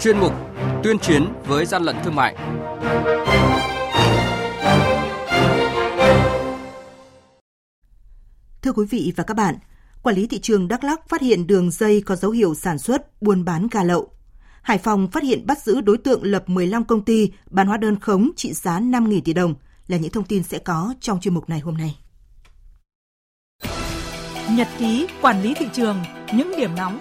chuyên mục Tuyên chiến với gian lận thương mại. Thưa quý vị và các bạn, quản lý thị trường Đắk Lắk phát hiện đường dây có dấu hiệu sản xuất, buôn bán gà lậu. Hải Phòng phát hiện bắt giữ đối tượng lập 15 công ty bán hóa đơn khống trị giá 5.000 tỷ đồng là những thông tin sẽ có trong chuyên mục này hôm nay. Nhật ký quản lý thị trường, những điểm nóng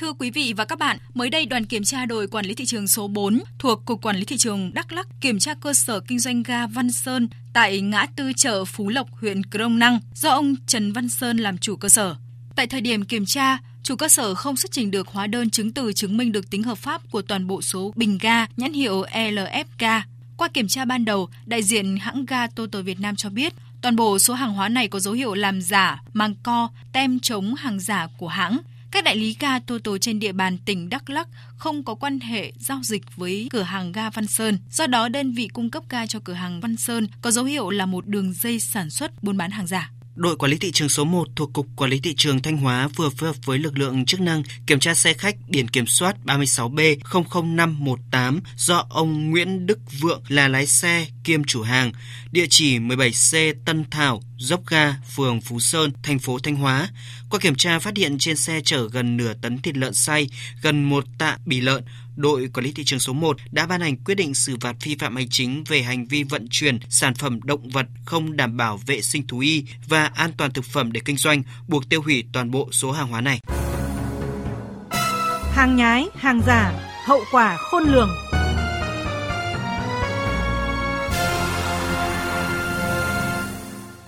Thưa quý vị và các bạn, mới đây đoàn kiểm tra đội quản lý thị trường số 4 thuộc Cục Quản lý Thị trường Đắk lắc kiểm tra cơ sở kinh doanh ga Văn Sơn tại ngã tư chợ Phú Lộc, huyện Crong Năng do ông Trần Văn Sơn làm chủ cơ sở. Tại thời điểm kiểm tra, chủ cơ sở không xuất trình được hóa đơn chứng từ chứng minh được tính hợp pháp của toàn bộ số bình ga nhãn hiệu LFK. Qua kiểm tra ban đầu, đại diện hãng ga Total Việt Nam cho biết toàn bộ số hàng hóa này có dấu hiệu làm giả, mang co, tem chống hàng giả của hãng. Các đại lý ga Toto trên địa bàn tỉnh Đắk Lắk không có quan hệ giao dịch với cửa hàng ga Văn Sơn. Do đó, đơn vị cung cấp ga cho cửa hàng Văn Sơn có dấu hiệu là một đường dây sản xuất buôn bán hàng giả đội quản lý thị trường số 1 thuộc Cục Quản lý Thị trường Thanh Hóa vừa phối hợp với lực lượng chức năng kiểm tra xe khách biển kiểm soát 36B00518 do ông Nguyễn Đức Vượng là lái xe kiêm chủ hàng, địa chỉ 17C Tân Thảo, Dốc Ga, phường Phú Sơn, thành phố Thanh Hóa. Qua kiểm tra phát hiện trên xe chở gần nửa tấn thịt lợn xay, gần một tạ bì lợn, đội quản lý thị trường số 1 đã ban hành quyết định xử phạt vi phạm hành chính về hành vi vận chuyển sản phẩm động vật không đảm bảo vệ sinh thú y và an toàn thực phẩm để kinh doanh, buộc tiêu hủy toàn bộ số hàng hóa này. Hàng nhái, hàng giả, hậu quả khôn lường.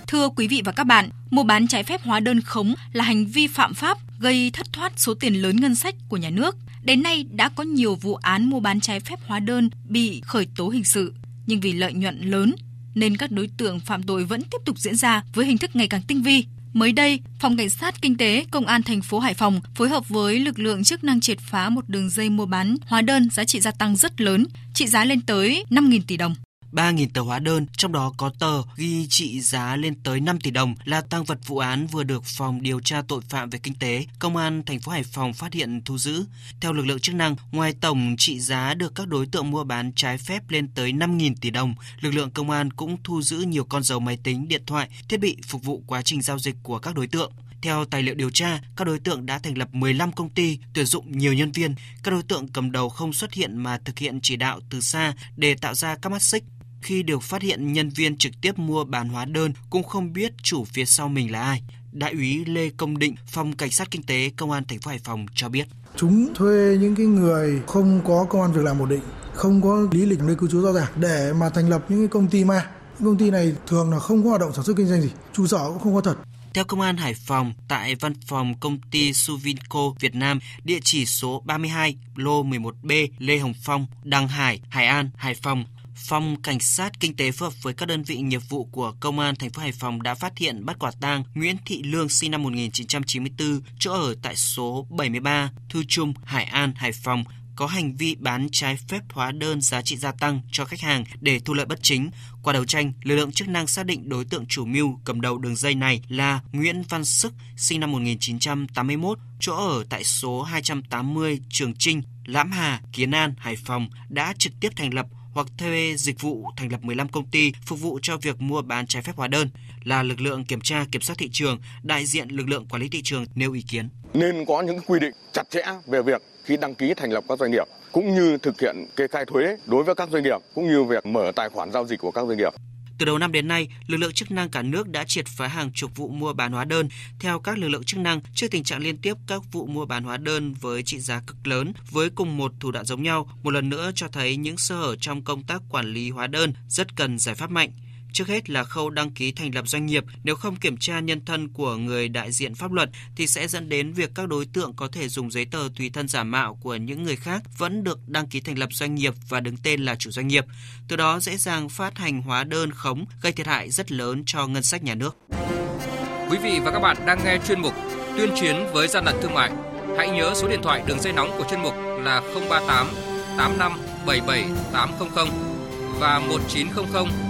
Thưa quý vị và các bạn, mua bán trái phép hóa đơn khống là hành vi phạm pháp gây thất thoát số tiền lớn ngân sách của nhà nước. Đến nay đã có nhiều vụ án mua bán trái phép hóa đơn bị khởi tố hình sự, nhưng vì lợi nhuận lớn nên các đối tượng phạm tội vẫn tiếp tục diễn ra với hình thức ngày càng tinh vi. Mới đây, Phòng Cảnh sát Kinh tế Công an thành phố Hải Phòng phối hợp với lực lượng chức năng triệt phá một đường dây mua bán hóa đơn giá trị gia tăng rất lớn, trị giá lên tới 5.000 tỷ đồng. 3.000 tờ hóa đơn, trong đó có tờ ghi trị giá lên tới 5 tỷ đồng là tăng vật vụ án vừa được Phòng điều tra tội phạm về kinh tế, Công an thành phố Hải Phòng phát hiện thu giữ. Theo lực lượng chức năng, ngoài tổng trị giá được các đối tượng mua bán trái phép lên tới 5.000 tỷ đồng, lực lượng công an cũng thu giữ nhiều con dấu máy tính, điện thoại, thiết bị phục vụ quá trình giao dịch của các đối tượng. Theo tài liệu điều tra, các đối tượng đã thành lập 15 công ty, tuyển dụng nhiều nhân viên. Các đối tượng cầm đầu không xuất hiện mà thực hiện chỉ đạo từ xa để tạo ra các mắt xích khi được phát hiện nhân viên trực tiếp mua bán hóa đơn cũng không biết chủ phía sau mình là ai. Đại úy Lê Công Định, phòng cảnh sát kinh tế công an thành phố Hải Phòng cho biết. Chúng thuê những cái người không có công an việc làm ổn định, không có lý lịch nơi cư trú rõ ràng để mà thành lập những cái công ty ma. Công ty này thường là không có hoạt động sản xuất kinh doanh gì, trụ sở cũng không có thật. Theo Công an Hải Phòng, tại văn phòng công ty Suvinco Việt Nam, địa chỉ số 32 lô 11B Lê Hồng Phong, Đăng Hải, Hải An, Hải Phòng Phòng Cảnh sát Kinh tế phối hợp với các đơn vị nghiệp vụ của Công an thành phố Hải Phòng đã phát hiện bắt quả tang Nguyễn Thị Lương sinh năm 1994, chỗ ở tại số 73 Thư Trung, Hải An, Hải Phòng, có hành vi bán trái phép hóa đơn giá trị gia tăng cho khách hàng để thu lợi bất chính. Qua đấu tranh, lực lượng chức năng xác định đối tượng chủ mưu cầm đầu đường dây này là Nguyễn Văn Sức, sinh năm 1981, chỗ ở tại số 280 Trường Trinh, Lãm Hà, Kiến An, Hải Phòng đã trực tiếp thành lập hoặc thuê dịch vụ thành lập 15 công ty phục vụ cho việc mua bán trái phép hóa đơn là lực lượng kiểm tra kiểm soát thị trường, đại diện lực lượng quản lý thị trường nêu ý kiến. Nên có những quy định chặt chẽ về việc khi đăng ký thành lập các doanh nghiệp cũng như thực hiện kê khai thuế đối với các doanh nghiệp cũng như việc mở tài khoản giao dịch của các doanh nghiệp. Từ đầu năm đến nay, lực lượng chức năng cả nước đã triệt phá hàng chục vụ mua bán hóa đơn. Theo các lực lượng chức năng, trước tình trạng liên tiếp các vụ mua bán hóa đơn với trị giá cực lớn với cùng một thủ đoạn giống nhau, một lần nữa cho thấy những sơ hở trong công tác quản lý hóa đơn rất cần giải pháp mạnh. Trước hết là khâu đăng ký thành lập doanh nghiệp, nếu không kiểm tra nhân thân của người đại diện pháp luật thì sẽ dẫn đến việc các đối tượng có thể dùng giấy tờ tùy thân giả mạo của những người khác vẫn được đăng ký thành lập doanh nghiệp và đứng tên là chủ doanh nghiệp. Từ đó dễ dàng phát hành hóa đơn khống gây thiệt hại rất lớn cho ngân sách nhà nước. Quý vị và các bạn đang nghe chuyên mục Tuyên chiến với gian lận thương mại. Hãy nhớ số điện thoại đường dây nóng của chuyên mục là 038 85 77 800 và 1900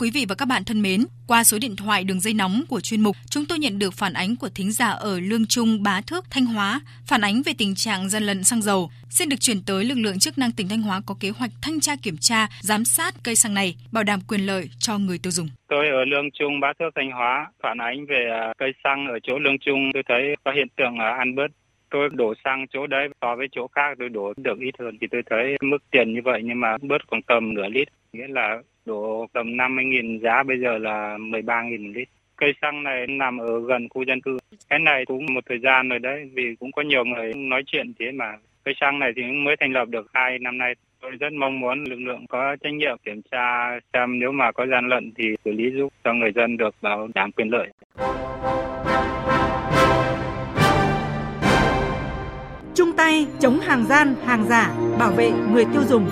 Quý vị và các bạn thân mến, qua số điện thoại đường dây nóng của chuyên mục, chúng tôi nhận được phản ánh của thính giả ở Lương Trung, Bá Thước, Thanh Hóa, phản ánh về tình trạng gian lận xăng dầu. Xin được chuyển tới lực lượng chức năng tỉnh Thanh Hóa có kế hoạch thanh tra kiểm tra, giám sát cây xăng này, bảo đảm quyền lợi cho người tiêu dùng. Tôi ở Lương Trung, Bá Thước, Thanh Hóa, phản ánh về à, cây xăng ở chỗ Lương Trung, tôi thấy có hiện tượng à, ăn bớt tôi đổ xăng chỗ đấy so với chỗ khác tôi đổ được ít hơn thì tôi thấy mức tiền như vậy nhưng mà bớt còn tầm nửa lít nghĩa là đổ tầm 50.000 giá bây giờ là 13.000 lít. Cây xăng này nằm ở gần khu dân cư. Cái này cũng một thời gian rồi đấy vì cũng có nhiều người nói chuyện thế mà. Cây xăng này thì mới thành lập được hai năm nay. Tôi rất mong muốn lực lượng có trách nhiệm kiểm tra xem nếu mà có gian lận thì xử lý giúp cho người dân được bảo đảm quyền lợi. Chung tay chống hàng gian, hàng giả, bảo vệ người tiêu dùng.